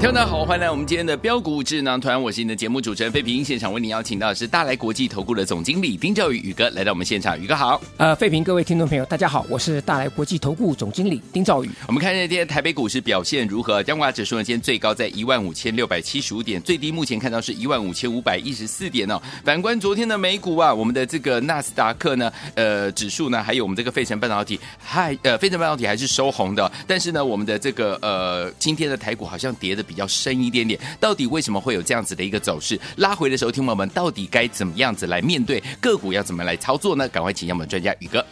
听众好，欢迎来我们今天的标股智囊团，我是你的节目主持人费平，现场为您邀请到的是大来国际投顾的总经理丁兆宇宇哥来到我们现场，宇哥好。呃，费平，各位听众朋友，大家好，我是大来国际投顾总经理丁兆宇。我们看一下今天台北股市表现如何？加权指数呢，今天最高在一万五千六百七十五点，最低目前看到是一万五千五百一十四点哦。反观昨天的美股啊，我们的这个纳斯达克呢，呃，指数呢，还有我们这个费城半导体，嗨呃，费城半导体还是收红的，但是呢，我们的这个呃，今天的台股好像跌的比较深一点点。到底为什么会有这样子的一个走势？拉回的时候，听友们到底该怎么样子来面对个股？要怎么来操作呢？赶快请教我们专家宇哥。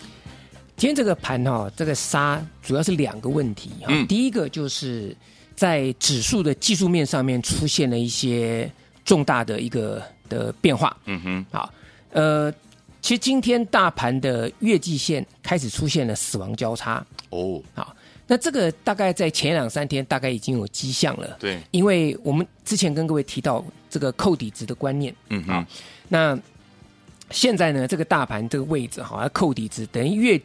今天这个盘哈、哦，这个杀主要是两个问题哈。嗯、第一个就是在指数的技术面上面出现了一些重大的一个的变化。嗯哼。好，呃，其实今天大盘的月季线开始出现了死亡交叉。哦。好。那这个大概在前两三天大概已经有迹象了，对，因为我们之前跟各位提到这个扣底值的观念，嗯哼。啊，那现在呢，这个大盘这个位置哈，扣底值等于月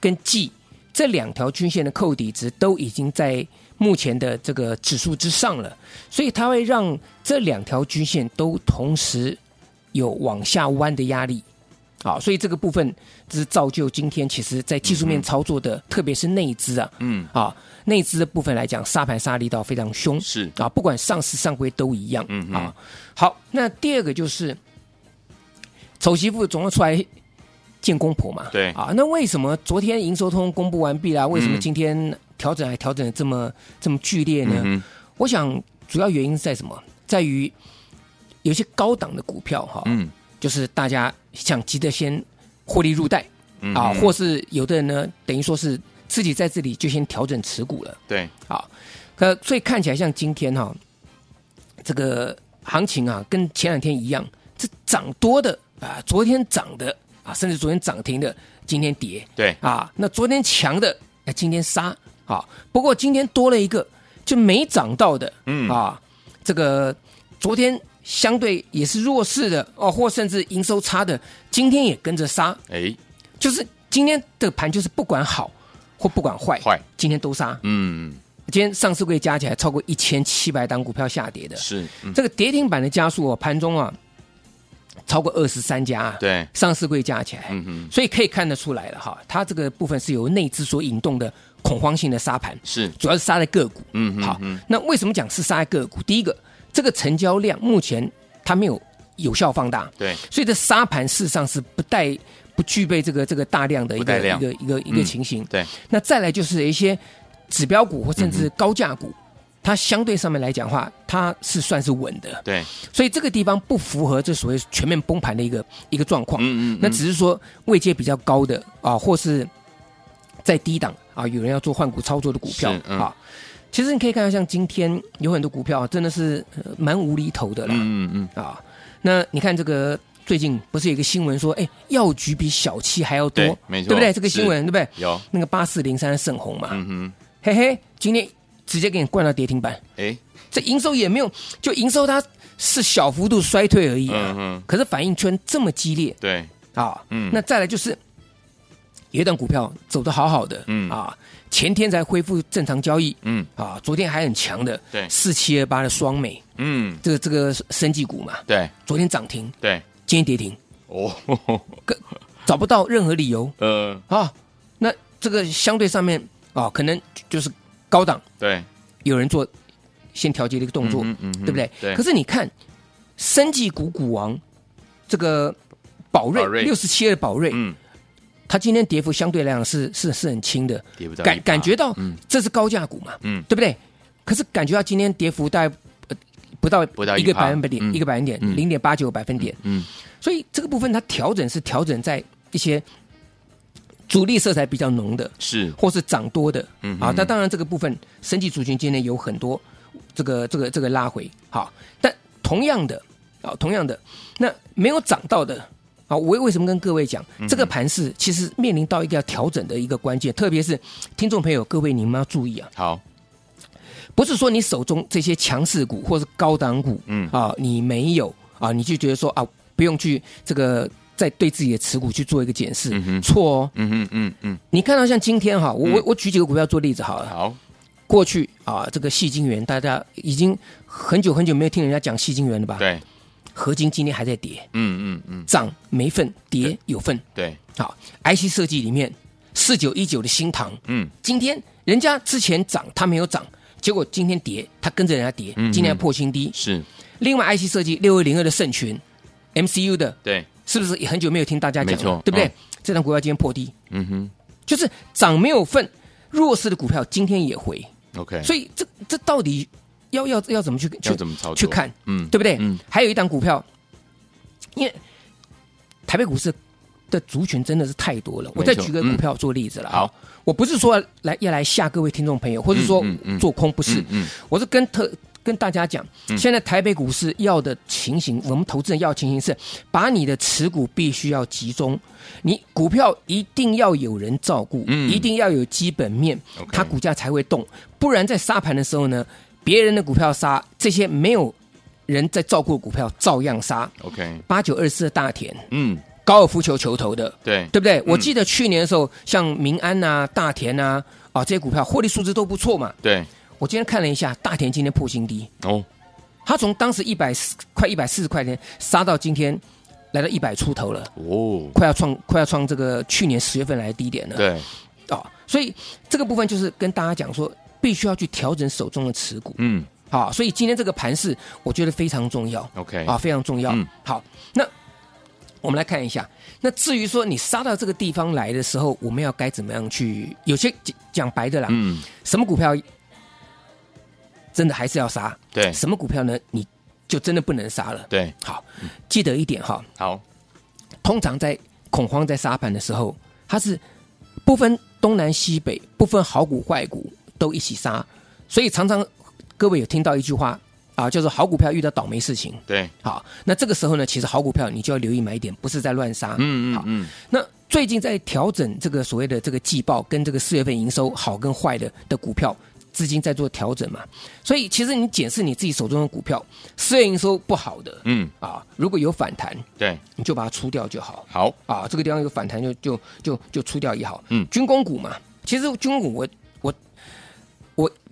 跟季这两条均线的扣底值都已经在目前的这个指数之上了，所以它会让这两条均线都同时有往下弯的压力。好，所以这个部分就是造就今天其实在技术面操作的，嗯、特别是内资啊，嗯，啊，内资的部分来讲，杀盘杀力道非常凶，是啊，不管上市上柜都一样，嗯啊。好，那第二个就是丑媳妇总要出来见公婆嘛，对啊。那为什么昨天营收通公布完毕了，为什么今天调整还调整的这么这么剧烈呢？嗯、我想主要原因是在什么？在于有些高档的股票哈，嗯。就是大家想急着先获利入袋，嗯、啊，或是有的人呢，等于说是自己在这里就先调整持股了。对，好，可所以看起来像今天哈、啊，这个行情啊，跟前两天一样，这涨多的啊，昨天涨的啊，甚至昨天涨停的，今天跌。对，啊，那昨天强的，那今天杀。啊，不过今天多了一个就没涨到的，嗯啊，这个昨天。相对也是弱势的哦，或甚至营收差的，今天也跟着杀。哎，就是今天的盘就是不管好或不管坏，坏今天都杀。嗯，今天上市柜加起来超过一千七百档股票下跌的，是、嗯、这个跌停板的加速哦，盘中啊超过二十三家、啊。对，上市柜加起来，嗯哼，所以可以看得出来了哈，它这个部分是由内资所引动的恐慌性的杀盘，是主要是杀在个股。嗯哼，好，嗯、那为什么讲是杀在个股？第一个。这个成交量目前它没有有效放大，对，所以这沙盘事实上是不带不具备这个这个大量的一个一个一个一个情形，对。那再来就是一些指标股或甚至高价股，它相对上面来讲的话，它是算是稳的，对。所以这个地方不符合这所谓全面崩盘的一个一个状况，嗯嗯。那只是说位阶比较高的啊，或是在低档啊，有人要做换股操作的股票啊。其实你可以看到，像今天有很多股票真的是蛮无厘头的啦。嗯嗯啊，那你看这个最近不是有一个新闻说，哎，药局比小七还要多，没错，对不对？这个新闻对不对？有那个八四零三盛虹嘛。嗯哼，嘿嘿，今天直接给你灌到跌停板。哎，这营收也没有，就营收它是小幅度衰退而已啊。嗯，可是反应圈这么激烈。对啊，嗯，那再来就是有一档股票走的好好的，嗯啊。前天才恢复正常交易，嗯。啊，昨天还很强的，对，四七二八的双美，嗯，这个这个生技股嘛，对，昨天涨停，对，今天跌停，哦，找不到任何理由，呃，啊，那这个相对上面啊，可能就是高档，对，有人做先调节的一个动作，嗯嗯，对不对？对。可是你看，生技股股王这个宝瑞六十七的宝瑞，嗯。它今天跌幅相对来讲是是是很轻的，感感觉到这是高价股嘛，嗯，对不对？可是感觉到今天跌幅大概不到不到一个百分点，嗯一个百分点，零点八九个百分点。嗯，所以这个部分它调整是调整在一些主力色彩比较浓的，是或是涨多的。嗯啊，那当然这个部分，生技族群今天有很多这个这个这个拉回。好，但同样的啊，同样的，那没有涨到的。啊，我为什么跟各位讲，这个盘势其实面临到一个要调整的一个关键，特别是听众朋友各位，你们要注意啊。好，不是说你手中这些强势股或是高档股，嗯。啊，你没有啊，你就觉得说啊，不用去这个再对自己的持股去做一个检视，错哦。嗯哼嗯嗯，你看到像今天哈，我我我举几个股票做例子好了。好，过去啊，这个矽晶元大家已经很久很久没有听人家讲矽晶元了吧？对，合金今天还在跌，嗯嗯嗯，涨没份，跌有份。对，好，IC 设计里面四九一九的新唐，嗯，今天人家之前涨，它没有涨，结果今天跌，它跟着人家跌，嗯今天要破新低。是，另外 IC 设计六二零二的盛群，MCU 的，对，是不是也很久没有听大家讲了？对不对？嗯。这张股票今天破低，嗯哼。就是涨没有份，弱势的股票今天也回，，OK，所以这这到底要要要怎么去去怎么操作？去看？嗯，对不对？嗯，还有一档股票，因为台北股市的族群真的是太多了。我再举个股票做例子了、嗯。好，我不是说来要来吓各位听众朋友，或者说做空，不是，嗯嗯。我是跟特跟大家讲，现在台北股市要的情形，我们投资人要的情形是，把你的持股必须要集中，你股票一定要有人照顾，嗯。一定要有基本面它股价才会动，不然在沙盘的时候呢，别人的股票杀，这些没有人在照顾的股票照样杀。，OK，八九二四的大田，嗯，高尔夫球球头的，对，对不对？我记得去年的时候，像民安啊、大田啊，啊这些股票获利数字都不错嘛。对，我今天看了一下，大田今天破新低，哦，它从当时一百四快一百四十块钱杀到今天来到一百出头了，哦，快要创快要创这个去年十月份来的低点了。对，哦，所以这个部分就是跟大家讲说，必须要去调整手中的持股。嗯好，所以今天这个盘势，我觉得非常重要。，OK，啊，非常重要。嗯好，那我们来看一下。那至于说你杀到这个地方来的时候，我们要该怎么样去？有些讲讲白的啦，嗯，什么股票真的还是要杀？对，什么股票呢？你就真的不能杀了。对，好，记得一点哈，好，通常在恐慌在杀盘的时候，它是不分东南西北，不分好股坏股都一起杀，所以常常各位有听到一句话啊，叫做好股票遇到倒霉事情。对，好，那这个时候呢，其实好股票你就要留意买点，不是在乱杀。好嗯嗯嗯，那最近在调整这个所谓的这个季报跟这个四月份营收好跟坏的的股票，资金在做调整嘛。所以其实你检视你自己手中的股票，四月营收不好的，嗯，啊，如果有反弹，对，你就把它出掉就好。好，啊，这个地方有反弹就就就就出掉也好。嗯军工股嘛，其实军工股我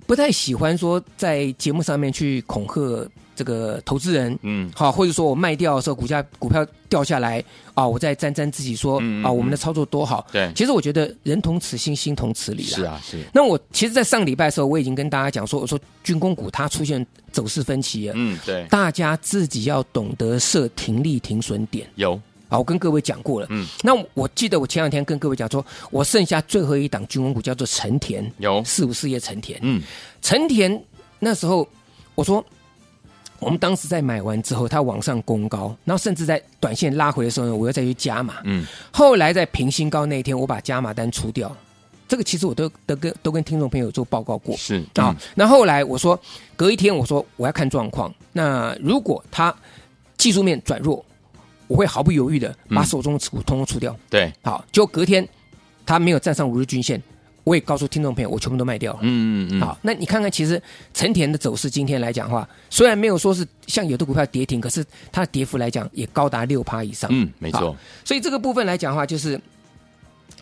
不太喜欢说在节目上面去恐吓这个投资人，嗯，好，或者说我卖掉的时候股价股票掉下来啊，我再沾沾自己说嗯嗯啊，我们的操作多好。对其实我觉得人同此心，心同此理啦。是啊，是，那我其实，在上礼拜的时候，我已经跟大家讲说，我说军工股它出现走势分歧了，嗯，对，大家自己要懂得设停利停损点。有，啊，我跟各位讲过了。嗯，那我记得我前两天跟各位讲说，我剩下最后一档军工股叫做成田，有，四五四业成田。嗯，成田那时候我说，我们当时在买完之后，它往上攻高，然后甚至在短线拉回的时候呢，我又再去加码。嗯，后来在平新高那一天，我把加码单出掉。这个其实我都都跟都跟听众朋友做报告过。是，啊、嗯那后来我说，隔一天我说我要看状况。那如果它技术面转弱，我会毫不犹豫的把手中的持股通通出掉。对，好，就隔天它没有站上五日均线，我也告诉听众朋友，我全部都卖掉了。嗯嗯嗯，好，那你看看，其实成田的走势今天来讲的话，虽然没有说是像有的股票跌停，可是它的跌幅来讲也高达六趴以上。嗯，没错，所以这个部分来讲的话，就是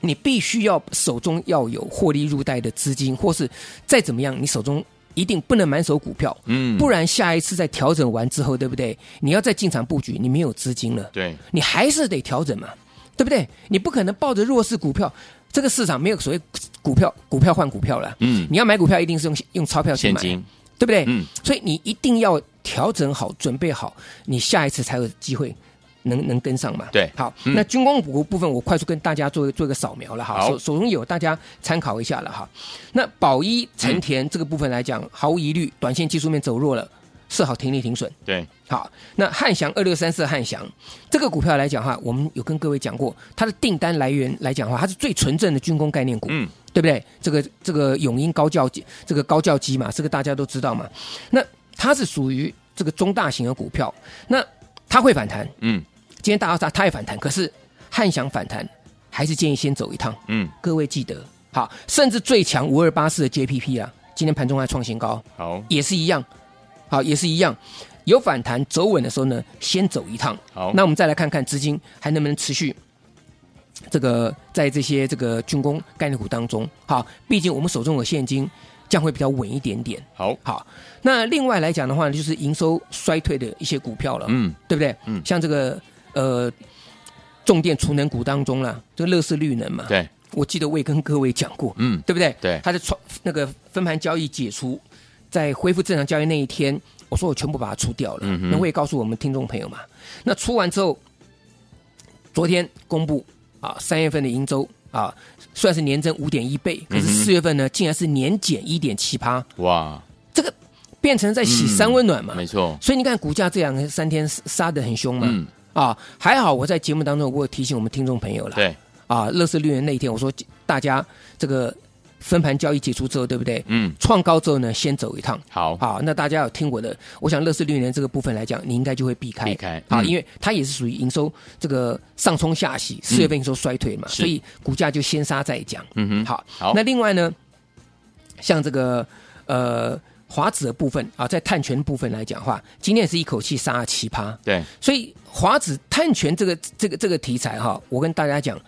你必须要手中要有获利入袋的资金，或是再怎么样，你手中一定不能满手股票，嗯，不然下一次在调整完之后，对不对？你要再进场布局，你没有资金了，对，你还是得调整嘛，对不对？你不可能抱着弱势股票，这个市场没有所谓股票股票换股票了，嗯，你要买股票一定是用用钞票去买，现金，对不对？嗯，所以你一定要调整好，准备好，你下一次才有机会能能跟上嘛。对好，嗯那军工股部分我快速跟大家做做一个扫描了哈，手手中有大家参考一下了哈。那宝一成田这个部分来讲，毫无疑虑，短线技术面走弱了。设好停利停损。对，好，那汉翔二六三四汉翔这个股票来讲哈，我们有跟各位讲过，它的订单来源来讲的话，它是最纯正的军工概念股，嗯，对不对？这个这个永鹰高教机，这个高教机嘛，这个大家都知道嘛。那它是属于这个中大型的股票，那它会反弹，嗯，今天大家它它也反弹，可是汉翔反弹还是建议先走一趟，嗯，各位记得。好，甚至最强五二八四的 JPP 啊，今天盘中还创新高，好，也是一样，好，也是一样，有反弹走稳的时候呢，先走一趟。好，那我们再来看看资金还能不能持续这个在这些这个军工概念股当中，好，毕竟我们手中有现金，将会比较稳一点点。好，好，那另外来讲的话呢，就是营收衰退的一些股票了，嗯，对不对？嗯，像这个呃，重电储能股当中啦，这个乐视绿能嘛，对。我记得我也跟各位讲过，嗯，对不对？对，它的创那个分盘交易解除，在恢复正常交易那一天，我说我全部把它出掉了。嗯，那我也告诉我们听众朋友嘛，那出完之后，昨天公布啊，三月份的营收啊，算是年增五点一倍，可是四月份呢，竟然是年减一点七八。哇，这个变成在洗三温暖嘛？没错。所以你看股价这两三天杀的很凶嘛。嗯。啊，还好我在节目当中我有提醒我们听众朋友了。对。啊，乐视绿能那一天，我说大家这个分盘交易结束之后，对不对？嗯。创高之后呢，先走一趟。好。好，那大家有听我的，我想乐视绿能这个部分来讲，你应该就会避开。避开。啊，因为它也是属于营收这个上冲下洗，四月份营收衰退嘛，所以股价就先杀再讲。嗯哼。好。好。那另外呢，像这个呃华子的部分啊，在碳权部分来讲的话，今天也是一口气杀了七趴。对。所以华子碳权这个这个这个题材哈，我跟大家讲。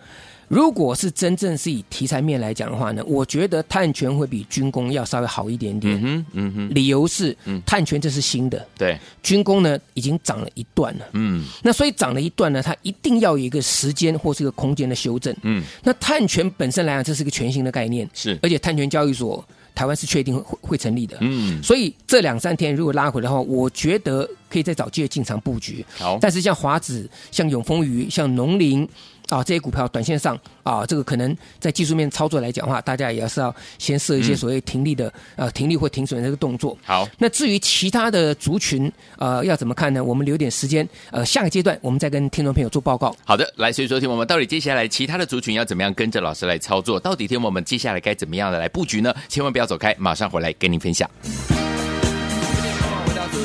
如果是真正是以题材面来讲的话呢，我觉得碳权会比军工要稍微好一点点。嗯哼，嗯哼。理由是，嗯，碳权这是新的，对，军工呢已经涨了一段了。嗯，那所以涨了一段呢，它一定要有一个时间或是一个空间的修正。嗯，那碳权本身来讲，这是一个全新的概念，是，而且碳权交易所台湾是确定会会成立的。嗯，所以这两三天如果拉回来的话，我觉得可以再找机会进场布局。好，但是像华子、像永丰余、像农林。啊，这些股票短线上啊，这个可能在技术面操作来讲的话，大家也是要先设一些所谓停利的、嗯、呃停利或停损的这个动作。好，那至于其他的族群呃要怎么看呢？我们留点时间呃下个阶段我们再跟听众朋友做报告。好的，来，所以说听我们到底接下来其他的族群要怎么样跟着老师来操作？到底听我们接下来该怎么样的来布局呢？千万不要走开，马上回来跟您分享。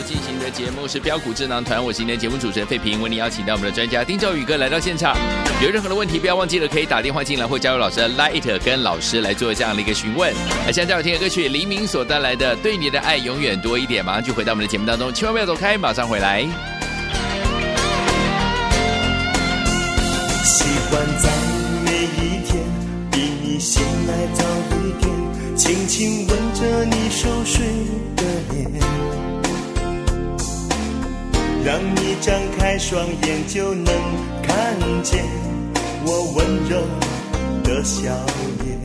进行的节目是标股智囊团，我是今天节目主持人费平，为您邀请到我们的专家丁兆宇哥来到现场。有任何的问题，不要忘记了可以打电话进来，或加入老师的 Line 跟老师来做这样的一个询问。那现在我听的歌曲，黎明所带来的《对你的爱永远多一点》，马上就回到我们的节目当中，千万不要走开，马上回来。习惯在每一天比你醒来早一点，轻轻吻让你张开双眼就能看见我温柔的笑脸，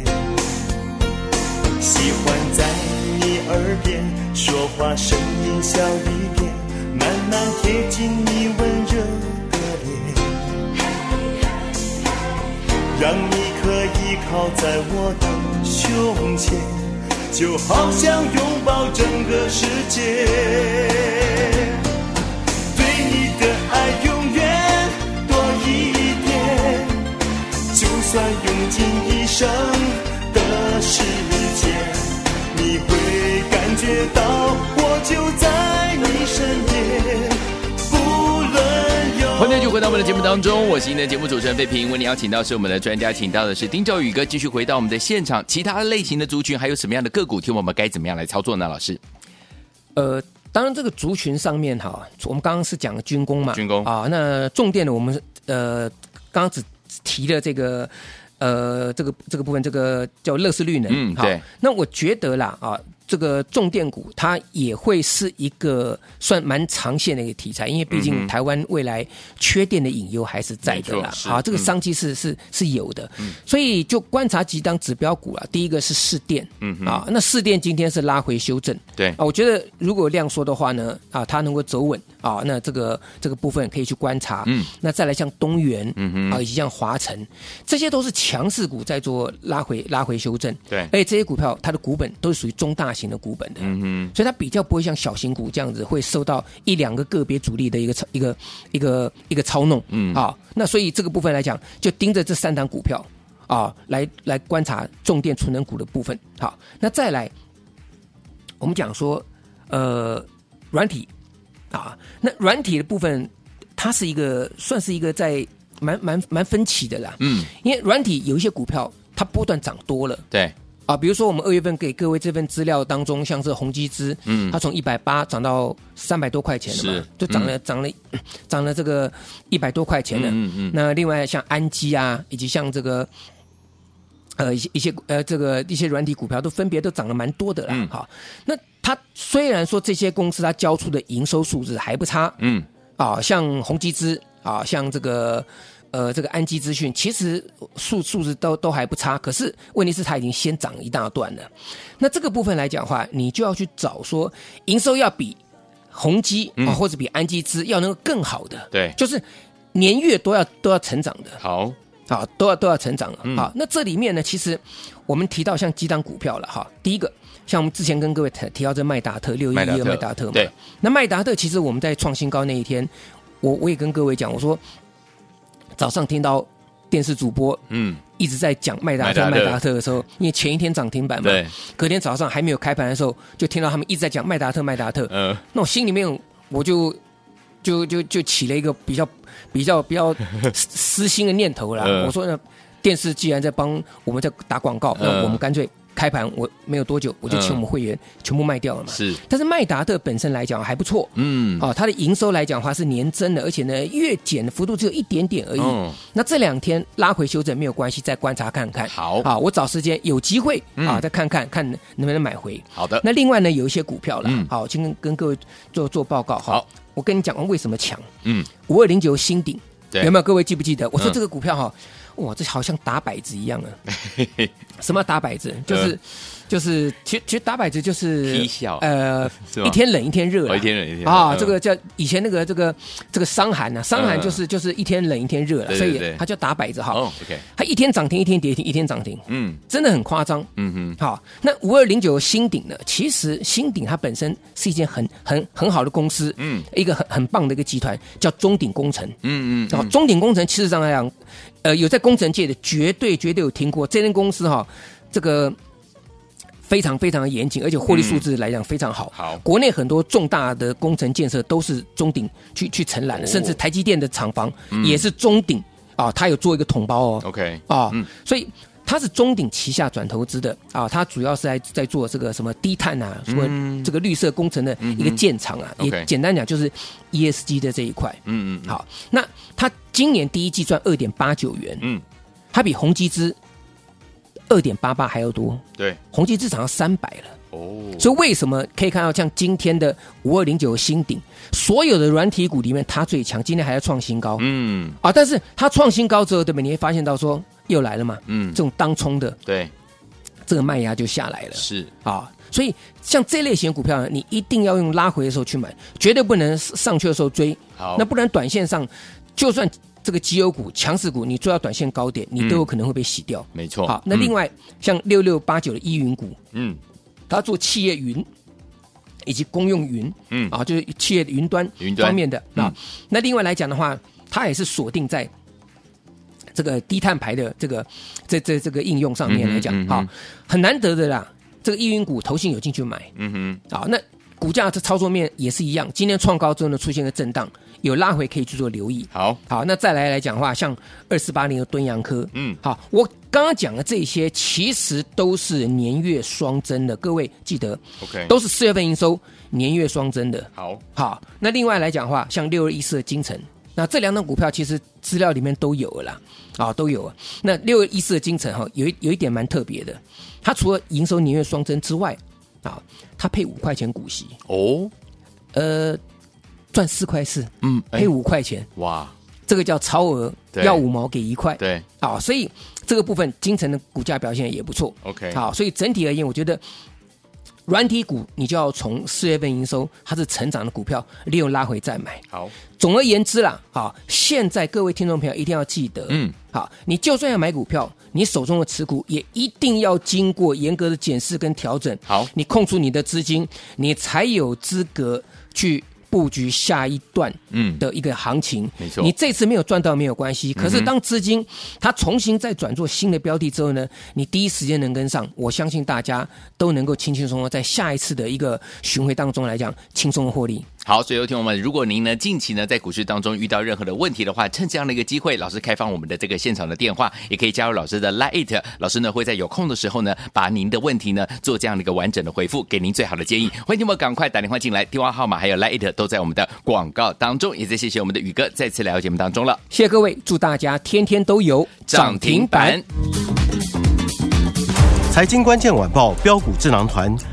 喜欢在你耳边说话，声音小一点，慢慢贴近你温热的脸，让你可以靠在我的胸前，就好像拥抱整个世界。尽一生的时间，你会感觉到我就在你身边。不论有欢迎继续回到我们的节目当中，我是您的节目主持人费平。为您邀请到是我们的专家，请到的是丁兆宇哥，继续回到我们的现场。其他类型的族群还有什么样的个股？听我们该怎么样来操作呢？老师，呃，当然这个族群上面哈，我们刚刚是讲军工嘛，军工啊，那重点的我们呃刚刚只。提的这个，呃，这个这个部分，这个叫乐视绿能，嗯，对。那我觉得啦，啊。这个重电股它也会是一个算蛮长线的一个题材，因为毕竟台湾未来缺电的隐忧还是在的啦。好，这个商机是是是有的，所以就观察几档指标股啊。第一个是市电，嗯啊，那市电今天是拉回修正，对。啊，我觉得如果量缩的话呢，啊，它能够走稳啊，那这个这个部分可以去观察。嗯，那再来像东元，嗯啊，以及像华晨，这些都是强势股在做拉回拉回修正，对，而且这些股票它的股本都是属于中大。大型的股本的，嗯哼，所以它比较不会像小型股这样子会受到一两个个别主力的一个操一个一个一个操弄，嗯。啊，那所以这个部分来讲，就盯着这三档股票啊，来来观察重电储能股的部分。好，那再来，我们讲说，呃，软体。啊，那软体的部分，它是一个算是一个在蛮蛮蛮分歧的啦，嗯，因为软体有一些股票它波段涨多了。对，啊，比如说我们二月份给各位这份资料当中，像是宏基资，嗯。它从一百八涨到三百多块钱了嘛是，就涨了、涨了 涨了这个一百多块钱了。嗯嗯那另外像安基啊，以及像这个呃一些一些呃这个一些软体股票都分别都涨了蛮多的啦。嗯。好，那它虽然说这些公司它交出的营收数字还不差，嗯，啊，像宏基资啊，像这个呃这个安基资讯，其实数数字都都还不差，可是问题是它已经先涨一大段了。那这个部分来讲的话，你就要去找说营收要比宏基啊、嗯或者比安基资要能够更好的，对就是年月都要都要成长的。好，啊，都要都要成长了。嗯好，那这里面呢，其实我们提到像几档股票了哈。第一个，像我们之前跟各位提提到这麦达特六一一麦达特的麦达特嘛，对，那麦达特其实我们在创新高那一天，我我也跟各位讲，我说早上听到电视主播嗯，一直在讲麦达特麦达特的时候，因为前一天涨停板嘛，对，隔天早上还没有开盘的时候，就听到他们一直在讲麦达特麦达特，呃，那我心里面我就就就就起了一个比较比较比较 私私心的念头啦。嗯我说呢，电视既然在帮我们在打广告，嗯那我们干脆开盘，我没有多久我就请我们会员全部卖掉了嘛。是，但是麦达特本身来讲还不错。嗯，哦，它的营收来讲的话是年增的，而且呢月减的幅度只有一点点而已。哦那这两天拉回修正没有关系，再观察看看。好啊，我找时间有机会嗯啊，再看看看能不能买回。好的，那另外呢，有一些股票了，嗯好，今天跟各位做做报告。好，我跟你讲为什么强？嗯，五二零九新顶，有没有？各位记不记得？我说嗯这个股票哈，哇，这好像打摆子一样啊。什么打摆子？就是就是，其实其实打摆子就是踢笑呃一天冷一天热一天冷一天啊，嗯这个叫以前那个这个这个伤寒呐，伤寒就是就是一天冷一天热了，所以它叫打摆子哈。哦，OK，它一天涨停，一天跌停，一天涨停，嗯真的很夸张。嗯哼，好，那五二零九新鼎呢？其实新鼎它本身是一件很很很好的公司，嗯，一个很很棒的一个集团，叫中鼎工程。嗯嗯，然后中鼎工程其实上来讲，呃，有在工程界的绝对绝对有听过这间公司哈，这个非常非常的严谨，而且获利数字来讲非常好。好国内很多重大的工程建设都是中鼎去去承揽的，哦甚至台积电的厂房也是中鼎啊，它有做一个统包哦。，OK，啊、嗯所以它是中鼎旗下转投资的啊，它主要是在在做这个什么低碳啊，什么这个绿色工程的一个建厂啊，嗯也简单讲就是 ESG 的这一块。嗯嗯，好，那它今年第一季赚二点八九元，嗯，它比宏基资二点八八还要多，对，宏基资涨到三百了。哦，所以为什么可以看到像今天的五二零九新鼎，所有的软体股里面它最强，今天还要创新高。嗯。啊，但是它创新高之后，对不对？你会发现到说又来了嘛，嗯。这，种当冲的对，这个卖压就下来了。是，啊。所以像这类型的股票呢，你一定要用拉回的时候去买，绝对不能上去的时候追。好，那不然短线上，就算这个绩优股、强势股，你追到短线高点，你都有可能会被洗掉。没错，好，那另外、像六六八九的依云股，嗯，它做企业云以及公用云，嗯。啊，就是企业的云端云端。方面的嗯。啊。那另外来讲的话，它也是锁定在这个低碳排的这个这这这个应用上面来讲，嗯嗯好，很难得的啦。这个易云股投信有进去买，嗯哼，啊，那股价这操作面也是一样，今天创高之后呢，出现个震荡，有拉回可以去做留意。好，好，那再来来讲的话，像二四八零的敦洋科，嗯。好，我刚刚讲的这些其实都是年月双增的，各位记得，OK，都是四月份营收年月双增的。好，好，那另外来讲的话，像六二一四的金城，那这两档股票其实资料里面都有了啦，啊，都有了。那六二一四的金城哈，有一有一点蛮特别的，它除了营收年月双增之外，啊，它配五块钱股息，哦，呃，赚四块四，嗯，哎。配五块钱，哇，这个叫超额，要五毛给一块，对。啊，所以这个部分金城的股价表现也不错。，OK，好，所以整体而言，我觉得软体股你就要从四月份营收它是成长的股票，利用拉回再买。好，总而言之啦，好，现在各位听众朋友一定要记得，嗯，好，你就算要买股票，你手中的持股也一定要经过严格的检视跟调整。好，你控出你的资金，你才有资格去。布局下一段嗯的一个行情，没错。你这次没有赚到没有关系，可是当资金它重新再转做新的标的之后呢，你第一时间能跟上，我相信大家都能够轻轻松松在下一次的一个巡回当中来讲轻松获利。好，所以有听众们，如果您呢近期呢在股市当中遇到任何的问题的话，趁这样的一个机会，老师开放我们的这个现场的电话，也可以加入老师的 Lite，老师呢会在有空的时候呢把您的问题呢做这样的一个完整的回复，给您最好的建议。欢迎听众们赶快打电话进来，电话号码还有 Lite 都在我们的广告当中。也再谢谢我们的宇哥再次来到节目当中了，谢谢各位，祝大家天天都有涨停板。财经关键晚报标股智囊团。